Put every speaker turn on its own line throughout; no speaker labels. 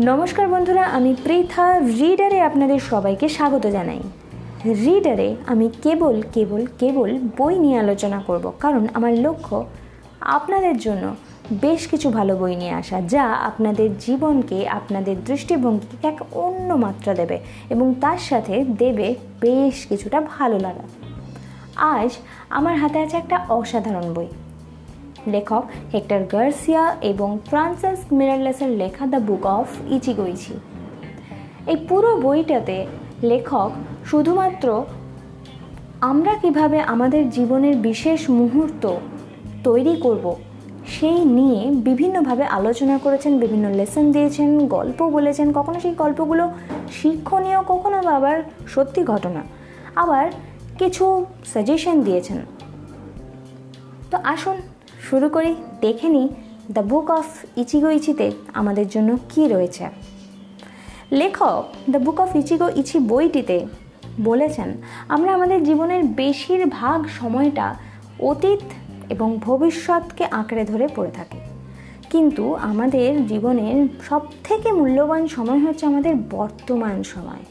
নমস্কার বন্ধুরা, আমি পৃথা রিডারে আপনাদের সবাইকে স্বাগত জানাই। রিডারে আমি কেবল কেবল কেবল বই নিয়ে আলোচনা করব, কারণ আমার লক্ষ্য আপনাদের জন্য বেশ কিছু ভালো বই নিয়ে আসা, যা আপনাদের জীবনকে, আপনাদের দৃষ্টিভঙ্গিকে এক অন্য মাত্রা দেবে এবং তার সাথে দেবে বেশ কিছুটা ভালো লাগা। আজ আমার হাতে আছে একটা অসাধারণ বই। লেখক হেক্টর গার্সিয়া এবং ফ্রান্সিস মিরারলেসের লেখা দ্য বুক অফ ইচিগোইচি। এই পুরো বইটাতে লেখক শুধুমাত্র আমরা কীভাবে আমাদের জীবনের বিশেষ মুহূর্ত তৈরি করব, সেই নিয়ে বিভিন্নভাবে আলোচনা করেছেন, বিভিন্ন লেসন দিয়েছেন, গল্প বলেছেন, কখনো সেই গল্পগুলো শিক্ষণীয়, কখনো আবার সত্যি ঘটনা। আবার কিছু সাজেশন দিয়েছেন। তো আসুন শুরু করি দেখে নিই দ্য বুক অফ ইচিগো ইচিতে আমাদের জন্য কি রয়েছে। লেখক the book of Ichigo Ichie বইটিতে বলেছেন, আমরা আমাদের জীবনের বেশিরভাগ সময়টা অতীত এবং ভবিষ্যৎকে আঁকড়ে ধরে পড়ে থাকি। কিন্তু আমাদের জীবনের সব থেকে মূল্যবান সময় হচ্ছে আমাদের বর্তমান সময়।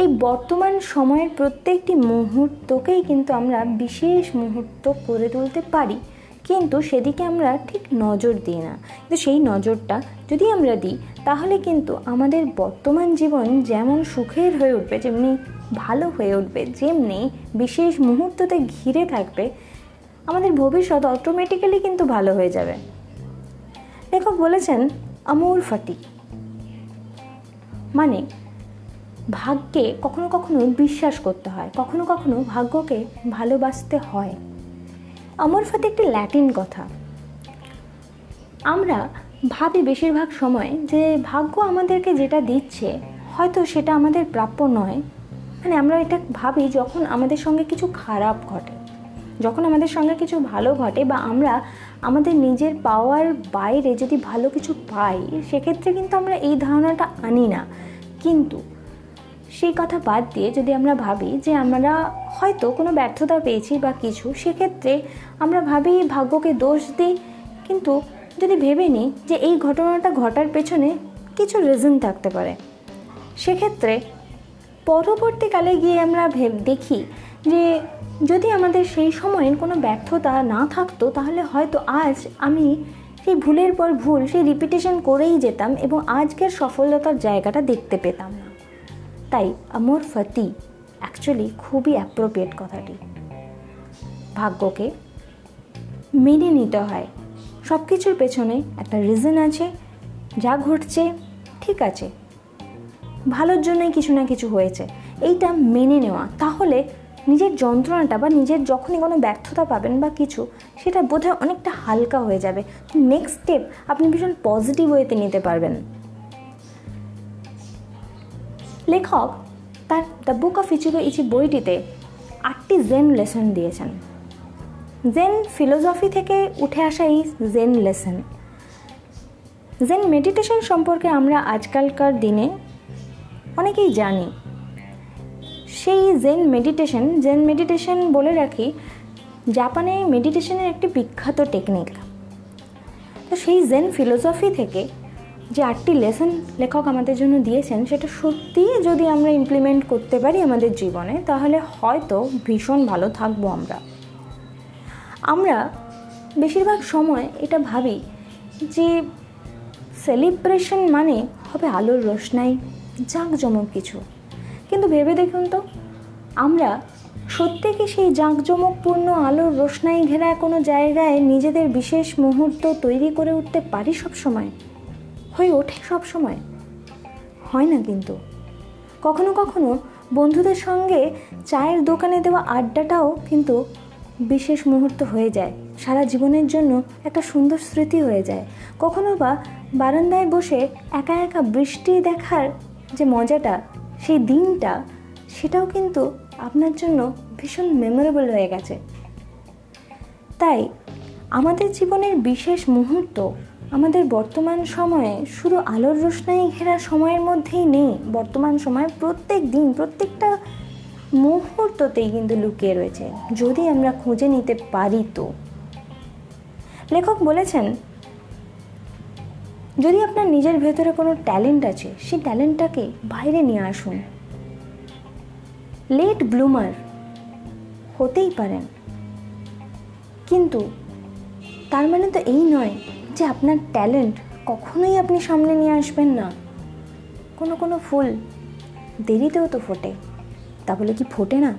এই বর্তমান সময়ের প্রত্যেকটি মুহূর্তকেই কিন্তু আমরা বিশেষ মুহূর্ত করে তুলতে পারি। কিন্তু সেদিকে আমরা ঠিক নজর দিই না। কিন্তু সেই নজরটা যদি আমরা দিই, তাহলে কিন্তু আমাদের বর্তমান জীবন যেমন সুখের হয়ে উঠবে, যেমনি ভালো হয়ে উঠবে, যেমনি বিশেষ মুহূর্ততে ঘিরে থাকবে, আমাদের ভবিষ্যৎ অটোমেটিক্যালি কিন্তু ভালো হয়ে যাবে। লেখক বলেছেন আমুর ফাটি মানে ভাগ্যে কখনো কখনো বিশ্বাস করতে হয়, কখনো কখনো ভাগ্যকে ভালোবাসতে হয়। অমর ফাতে একটি ল্যাটিন কথা। আমরা ভাবি বেশিরভাগ সময় যে ভাগ্য আমাদেরকে যেটা দিচ্ছে, হয়তো সেটা আমাদের প্রাপ্য নয়। মানে আমরা এটা ভাবি যখন আমাদের সঙ্গে কিছু খারাপ ঘটে, যখন আমাদের সঙ্গে কিছু ভালো ঘটে বা আমরা আমাদের নিজের পাওয়ার বাইরে যদি ভালো কিছু পাই, সেক্ষেত্রে কিন্তু আমরা এই ধারণাটা আনি না। কিন্তু সেই কথা বাদ দিয়ে যদি আমরা ভাবি যে আমরা হয়তো কোনো ব্যর্থতা পেয়েছি বা কিছু, সেক্ষেত্রে আমরা ভাবি ভাগ্যকে দোষ দিই। কিন্তু যদি ভেবে নিই যে এই ঘটনাটা ঘটার পেছনে কিছু রিজন থাকতে পারে, সেক্ষেত্রে পরবর্তীকালে গিয়ে আমরা দেখি যে যদি আমাদের সেই সময়ের কোনো ব্যর্থতা না থাকতো, তাহলে হয়তো আজ আমি সেই ভুলের পর ভুল, সেই রিপিটেশন করেই যেতাম এবং আজকের সফলতার জায়গাটা দেখতে পেতাম। তাই আমোর ফতি অ্যাকচুয়ালি খুবই অ্যাপ্রোপ্রিয়েট কথাটি। ভাগ্যকে মেনে নিতে হয়। সব কিছুর পেছনে একটা রিজন আছে, যা ঘটছে, ঠিক আছে। ভালোর জন্যই কিছু না কিছু হয়েছে। এইটা মেনে নেওয়া। তাহলে নিজের যন্ত্রণাটা বা নিজের যখনই কোনো ব্যর্থতা পাবেন বা কিছু, সেটা বোধহয় অনেকটা হালকা হয়ে যাবে। নেক্সট স্টেপ আপনি ভীষণ পজিটিভ ওয়েতে নিতে পারবেন। লেখক তার the book of Ichigo ichie বইটিতে আটটি জেন লেসন দিয়েছেন। জেন ফিলোসফি থেকে উঠে আসা এই জেন লেসন জেন মেডিটেশন সম্পর্কে আমরা আজকালকার দিনে অনেকেই জানি। সেই জেন মেডিটেশন জেন মেডিটেশন বলে রাখি, জাপানে মেডিটেশনের একটি বিখ্যাত টেকনিক তো সেই জেন ফিলোসফি থেকে যে আটটি লেসন লেখক আমাদের জন্য দিয়েছেন, সেটা সত্যিই যদি আমরা ইমপ্লিমেন্ট করতে পারি আমাদের জীবনে, তাহলে হয়তো ভীষণ ভালো থাকব আমরা। আমরা বেশিরভাগ সময় এটা ভাবি যে সেলিব্রেশন মানে হবে আলোর রোশনাই, জাঁকজমক কিছু। কিন্তু ভেবে দেখুন তো, আমরা সত্যি কি সেই জাঁকজমকপূর্ণ আলোর রোশনাই ঘেরা কোনো জায়গায় নিজেদের বিশেষ মুহূর্ত তৈরি করে উঠতে পারি সব সময় হয়ে ওঠে সব সময়। হয় না কিন্তু। কখনো কখনো বন্ধুদের সঙ্গে চায়ের দোকানে দেওয়া আড্ডাটাও কিন্তু বিশেষ মুহূর্ত হয়ে যায়। সারা জীবনের জন্য একটা সুন্দর স্মৃতি হয়ে যায়। কখনো বা বারান্দায় বসে একা একা বৃষ্টি দেখার যে মজাটা, সেই দিনটা, সেটাও কিন্তু আপনার জন্য ভীষণ মেমোরেবল হয়ে গেছে। তাই আমাদের জীবনের বিশেষ মুহূর্ত আমাদের বর্তমান সময়ে শুধু আলোর রোশনাই ঘেরা সময়ের মধ্যেই নেই। বর্তমান সময়ে প্রত্যেক দিন, প্রত্যেকটা মুহূর্ততেই কিন্তু লুকিয়ে রয়েছে। যদি আমরা খুঁজে নিতে পারি তো। লেখক বলেছেন, যদি আপনার নিজের ভেতরে কোনো ট্যালেন্ট আছে সেই ট্যালেন্টটাকে বাইরে নিয়ে আসুন। লেট ব্লুমার হতেই পারেন। কিন্তু তার মানে তো এই নয় যে আপনার ট্যালেন্ট কখনোই আপনি সামনে নিয়ে আসবেন না। কোনো কোনো ফুল দেরিতেও তো ফোটে। তা বলে কি ফোটে না?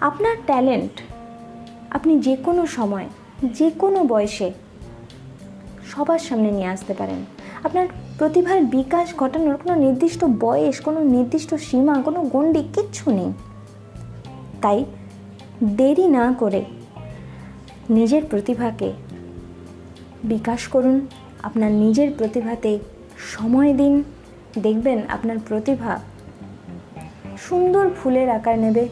আপনার ট্যালেন্ট আপনি যে কোনো সময়, যে কোনো বয়সে সবার সামনে নিয়ে আসতে পারেন। আপনার প্রতিভার বিকাশ ঘটানোর কোনো নির্দিষ্ট বয়স, কোনো নির্দিষ্ট সীমা, কোনো গণ্ডি কিচ্ছু নেই। তাই দেরি না করে নিজের প্রতিভাকে বিকাশ করুন, আপনার নিজের প্রতিভাতে সময় দিন, দেখবেন আপনার প্রতিভা সুন্দর ফুলের আকার নেবে,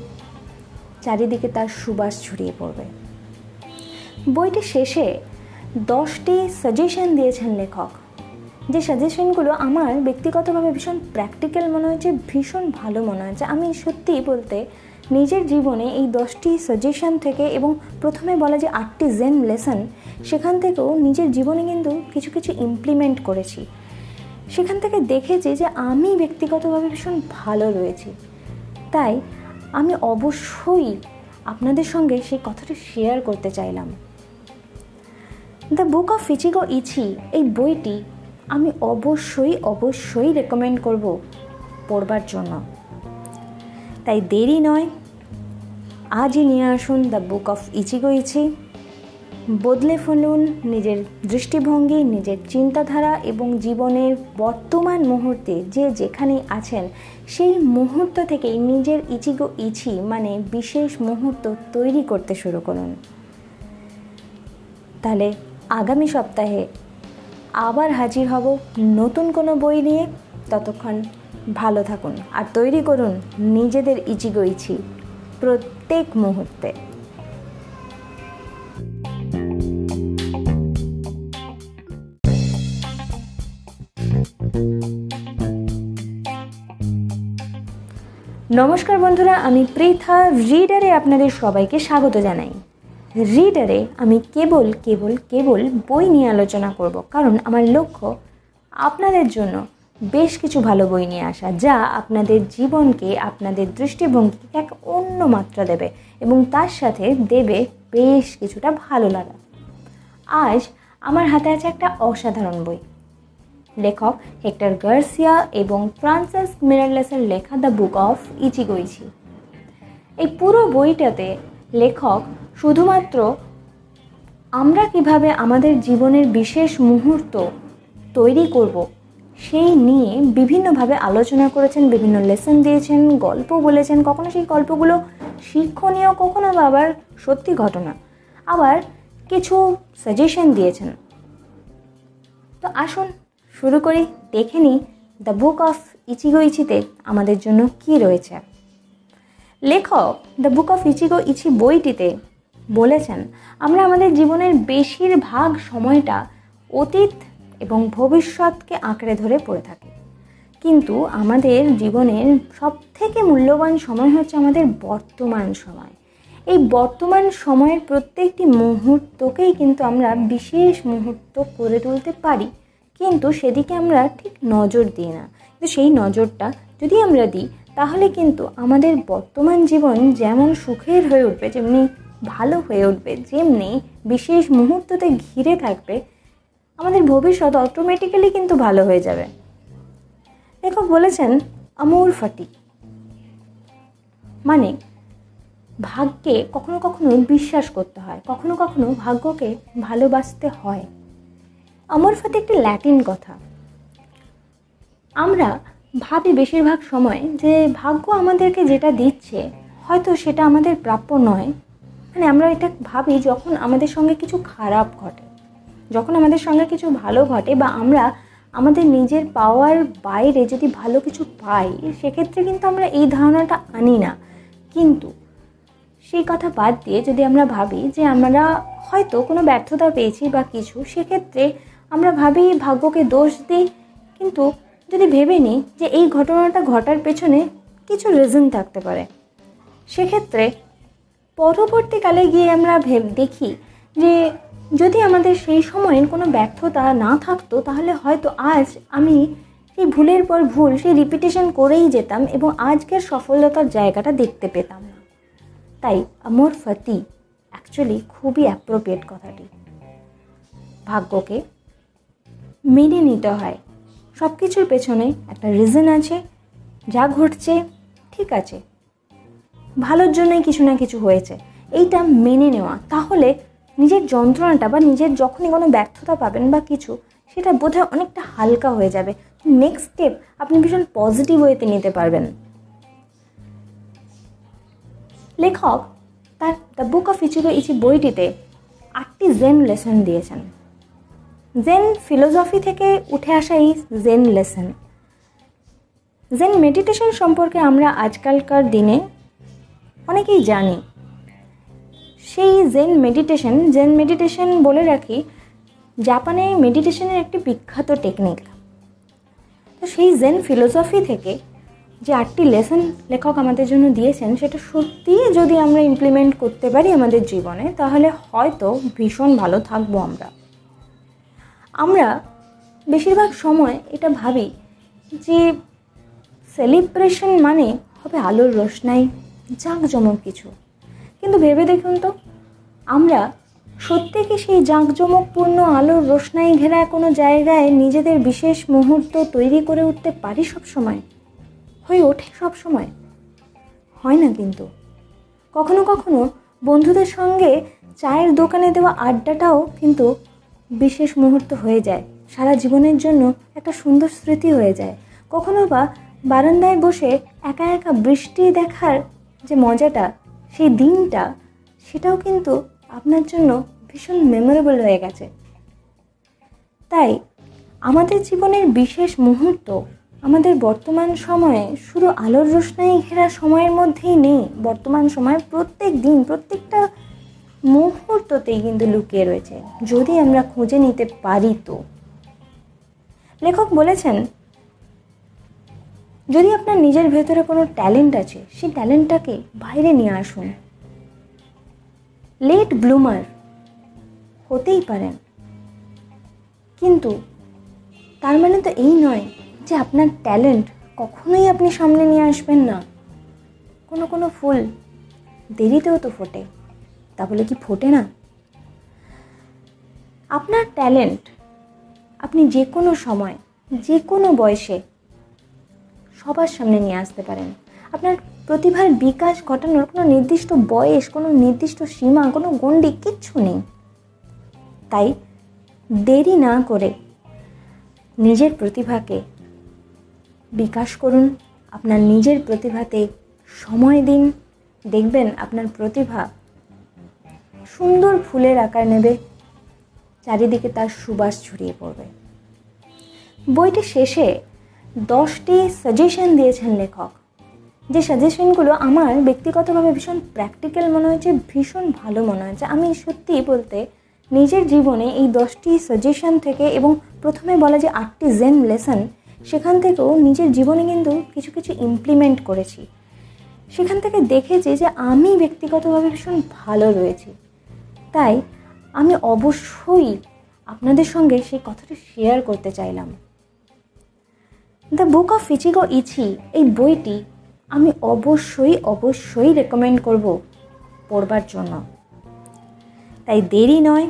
চারিদিকে তার সুবাস ছড়িয়ে পড়বে। বইটি শেষে দশটি সাজেশন দিয়েছেন লেখক। যে সাজেশনগুলো আমার ব্যক্তিগতভাবে ভীষণ প্র্যাকটিক্যাল মনে হয়েছে, ভীষণ ভালো মনে হয়েছে। আমি সত্যি বলতে নিজের জীবনে এই দশটি সাজেশন থেকে এবং প্রথমে বলা যে আটটি জেন লেসন সেখান থেকেও নিজের জীবনে কিন্তু কিছু কিছু ইমপ্লিমেন্ট করেছি। সেখান থেকে দেখেছি যে আমি ব্যক্তিগতভাবে ভীষণ ভালো রয়েছি। তাই আমি অবশ্যই আপনাদের সঙ্গে সেই কথাটা শেয়ার করতে চাইলাম। দ্য বুক অফ ফিচিগো ইছি এই বইটি আমি অবশ্যই অবশ্যই রেকমেন্ড করব পড়বার জন্য। তাই দেরি নয় আজই নিয়ে আসুন the book of Ichigo Ichie বদলে ফেলুন নিজের দৃষ্টিভঙ্গি, নিজের চিন্তাধারা এবং জীবনের বর্তমান মুহূর্তে যে যেখানেই আছেন, সেই মুহূর্ত থেকেই নিজের ইচিগো ইছি মানে বিশেষ মুহূর্ত তৈরি করতে শুরু করুন। তাহলে আগামী সপ্তাহে আবার হাজির হব নতুন কোনো বই নিয়ে। ততক্ষণ ভালো থাকুন আর তৈরি করুন নিজেদের ইচিগো ইছি প্রত্যেক মুহূর্তে। নমস্কার বন্ধুরা, আমি পৃথা রিডারে আপনাদের সবাইকে স্বাগত জানাই। রিডারে আমি কেবল কেবল কেবল বই নিয়ে আলোচনা করব, কারণ আমার লক্ষ্য আপনাদের জন্য বেশ কিছু ভালো বই নিয়ে আসা, যা আপনাদের জীবনকে, আপনাদের দৃষ্টিভঙ্গিকে এক অন্য মাত্রা দেবে এবং তার সাথে দেবে বেশ কিছুটা ভালো লাগা। আজ আমার হাতে আছে একটা অসাধারণ বই। লেখক হেক্টর গার্সিয়া এবং ফ্রান্সিস মিরারলেসের লেখা দ্য বুক অফ ইচিগোইচি। এই পুরো বইটাতে লেখক শুধুমাত্র আমরা কীভাবে আমাদের জীবনের বিশেষ মুহূর্ত তৈরি করব সেই নিয়ে বিভিন্নভাবে আলোচনা করেছেন, বিভিন্ন লেসন দিয়েছেন, গল্প বলেছেন। কখনো সেই গল্পগুলো শিক্ষণীয়, কখনো বা আবার সত্যি ঘটনা। আবার কিছু সাজেশন দিয়েছেন। তো আসুন, শুরু করি, দেখে নিই দ্য বুক অফ ইচিগো ইচিতে আমাদের জন্য কি রয়েছে। লেখক the book of Ichigo Ichie বইটিতে বলেছেন, আমরা আমাদের জীবনের বেশিরভাগ সময়টা অতীত এবং ভবিষ্যৎকে আঁকড়ে ধরে পড়ে থাকে। কিন্তু আমাদের জীবনের সব থেকে মূল্যবান সময় হচ্ছে আমাদের বর্তমান সময়। এই বর্তমান সময়ের প্রত্যেকটি মুহূর্তকেই কিন্তু আমরা বিশেষ মুহূর্ত করে তুলতে পারি। কিন্তু সেদিকে আমরা ঠিক নজর দিই না। কিন্তু সেই নজরটা যদি আমরা দিই, তাহলে কিন্তু আমাদের বর্তমান জীবন যেমন সুখের হয়ে উঠবে, যেমনি ভালো হয়ে উঠবে, যেমনি বিশেষ মুহূর্ততে ঘিরে থাকবে আমাদের ভবিষ্যৎ অটোমেটিক্যালি কিন্তু ভালো হয়ে যাবে। লেখক বলেছেন আমৌর ফাটি মানে ভাগ্যে কখনো কখনো বিশ্বাস করতে হয়, কখনো কখনো ভাগ্যকে ভালোবাসতে হয়। অমর ফাতে একটি ল্যাটিন কথা। আমরা ভাবি বেশিরভাগ সময় যে, ভাগ্য আমাদেরকে যেটা দিচ্ছে, হয়তো সেটা আমাদের প্রাপ্য নয়। মানে আমরা এটা ভাবি যখন আমাদের সঙ্গে কিছু খারাপ ঘটে। যখন আমাদের সঙ্গে কিছু ভালো ঘটে বা আমরা আমাদের নিজের পাওয়ার বাইরে যদি ভালো কিছু পাই, সেক্ষেত্রে কিন্তু আমরা এই ধারণাটা আনি না। কিন্তু সেই কথা বাদ দিয়ে যদি আমরা ভাবি যে আমরা হয়তো কোনো ব্যর্থতা পেয়েছি বা কিছু, সেক্ষেত্রে আমরা ভাবি ভাগ্যকে দোষ দিই। কিন্তু যদি ভেবে নিই যে এই ঘটনাটা ঘটার পেছনে কিছু রিজন থাকতে পারে, সেক্ষেত্রে পরবর্তীকালে গিয়ে আমরা দেখি যে যদি আমাদের সেই সময়ের কোনো ব্যর্থতা না থাকতো, তাহলে হয়তো আজ আমি সেই ভুলের পর ভুল, সেই রিপিটেশন করেই যেতাম এবং আজকের সফলতার জায়গাটা দেখতে পেতাম না। তাই আমর ফতি অ্যাকচুয়ালি খুবই অ্যাপ্রোপ্রিয়েট কথাটি। ভাগ্যকে মেনে নিতে হয়। সব কিছুর পেছনে একটা রিজন আছে, যা ঘটছে, ঠিক আছে। ভালোর জন্যই কিছু না কিছু হয়েছে। এইটা মেনে নেওয়া। তাহলে নিজের যন্ত্রণাটা বা নিজের যখনই কোনো ব্যর্থতা পাবেন বা কিছু, সেটা বোধহয় অনেকটা হালকা হয়ে যাবে। নেক্সট স্টেপ আপনি ভীষণ পজিটিভ ওয়েতে নিতে পারবেন। লেখক তার the book of Ichigo ichie বইটিতে আটটি জেন লেসন দিয়েছেন। জেন ফিলোসফি থেকে উঠে আসা এই জেন লেসন জেন মেডিটেশন সম্পর্কে আমরা আজকালকার দিনে অনেকেই জানি সেই জেন মেডিটেশন জেন মেডিটেশন বলে রাখি জাপানে মেডিটেশনের একটি বিখ্যাত টেকনিক তো সেই জেন ফিলোসফি থেকে যে আটটি লেসন লেখক আমাদের জন্য দিয়েছেন, সেটা সত্যিই যদি আমরা ইমপ্লিমেন্ট করতে পারি আমাদের জীবনে, তাহলে হয়তো ভীষণ ভালো থাকব আমরা। আমরা বেশিরভাগ সময় এটা ভাবি যে সেলিব্রেশন মানে হবে আলোর রোশনাই, জাঁকজমক কিছু। কিন্তু ভেবে দেখুন তো, আমরা সত্যি কি সেই জাঁকজমকপূর্ণ আলোর রোশনাই ঘেরা কোনো জায়গায় নিজেদের বিশেষ মুহূর্ত তৈরি করে উঠতে পারি সব সময়? হয়ে ওঠে সব সময়? হয় না কিন্তু। কখনো কখনো বন্ধুদের সঙ্গে চায়ের দোকানে দেওয়া আড্ডাটাও কিন্তু বিশেষ মুহূর্ত হয়ে যায়। সারা জীবনের জন্য একটা সুন্দর স্মৃতি হয়ে যায়। কখনো বা বারান্দায় বসে একা একা বৃষ্টি দেখার যে মজাটা সেই দিনটা, সেটাও কিন্তু আপনার জন্য ভীষণ মেমোরেবল হয়ে গেছে। তাই আমাদের জীবনের বিশেষ মুহূর্ত আমাদের বর্তমান সময়ে শুধু আলোর রোশনাই ঘেরা সময়ের মধ্যেই নেই, বর্তমান সময়ে প্রত্যেক দিন, প্রত্যেকটা মুহূর্ততেই কিন্তু লুকিয়ে রয়েছে। যদি আমরা খুঁজে নিতে পারি তো। লেখক বলেছেন যদি আপনার নিজের ভেতরে কোনো ট্যালেন্ট আছে সেই ট্যালেন্টটাকে বাইরে নিয়ে আসুন। লেট ব্লুমার হতেই পারেন। কিন্তু তার মানে তো এই নয় যে আপনার ট্যালেন্ট কখনোই আপনি সামনে নিয়ে আসবেন না। কোনো কোনো ফুল দেরিতেও তো ফোটে। তা বলে কি ফোটে না? আপনার ট্যালেন্ট আপনি যে কোনো সময়, যে কোনো বয়সে সবার সামনে নিয়ে আসতে পারেন। আপনার প্রতিভার বিকাশ ঘটানোর কোনো নির্দিষ্ট বয়স, কোনো নির্দিষ্ট সীমা, কোনো গণ্ডি কিচ্ছু নেই। তাই দেরি না করে নিজের প্রতিভাকে বিকাশ করুন। আপনার নিজের প্রতিভাতে সময় দিন। দেখবেন আপনার প্রতিভা সুন্দর ফুলের আকার নেবে। চারিদিকে তার সুবাস ছড়িয়ে পড়বে। বইটি শেষে দশটি সাজেশন দিয়েছেন লেখক। যে সাজেশনগুলো আমার ব্যক্তিগতভাবে ভীষণ প্র্যাকটিক্যাল মনে হয়েছে, ভীষণ ভালো মনে হয়েছে। আমি সত্যি বলতে নিজের জীবনে এই দশটি সাজেশন থেকে এবং প্রথমে বলা যে আটটি জেন লেসন সেখান থেকেও নিজের জীবনে কিন্তু কিছু কিছু ইমপ্লিমেন্ট করেছি। সেখান থেকে দেখেছি যে আমি ব্যক্তিগতভাবে ভীষণ ভালো রয়েছি। তাই আমি অবশ্যই আপনাদের সঙ্গে সেই কথাটা শেয়ার করতে চাইলাম। The book of Ichigo Ichie এই বইটি আমি অবশ্যই অবশ্যই রেকমেন্ড করব পড়বার জন্য। তাই দেরি নয়,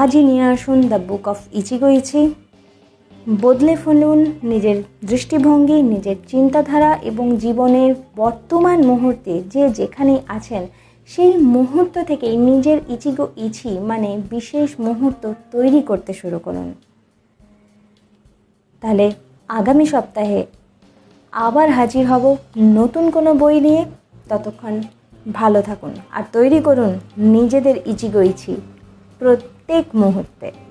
আজই নিয়ে আসুন the book of Ichigo Ichie বদলে ফেলুন নিজের দৃষ্টিভঙ্গি, নিজের চিন্তাধারা এবং জীবনের বর্তমান মুহূর্তে যে যেখানেই আছেন, সেই মুহূর্ত থেকেই নিজের ইচিগো ইচি মানে বিশেষ মুহূর্ত তৈরি করতে শুরু করুন। তাহলে আগামী সপ্তাহে আবার হাজির হব নতুন কোনো বই নিয়ে। ততক্ষণ ভালো থাকুন আর তৈরি করুন নিজেদের ইচিগো ইছি প্রত্যেক মুহূর্তে।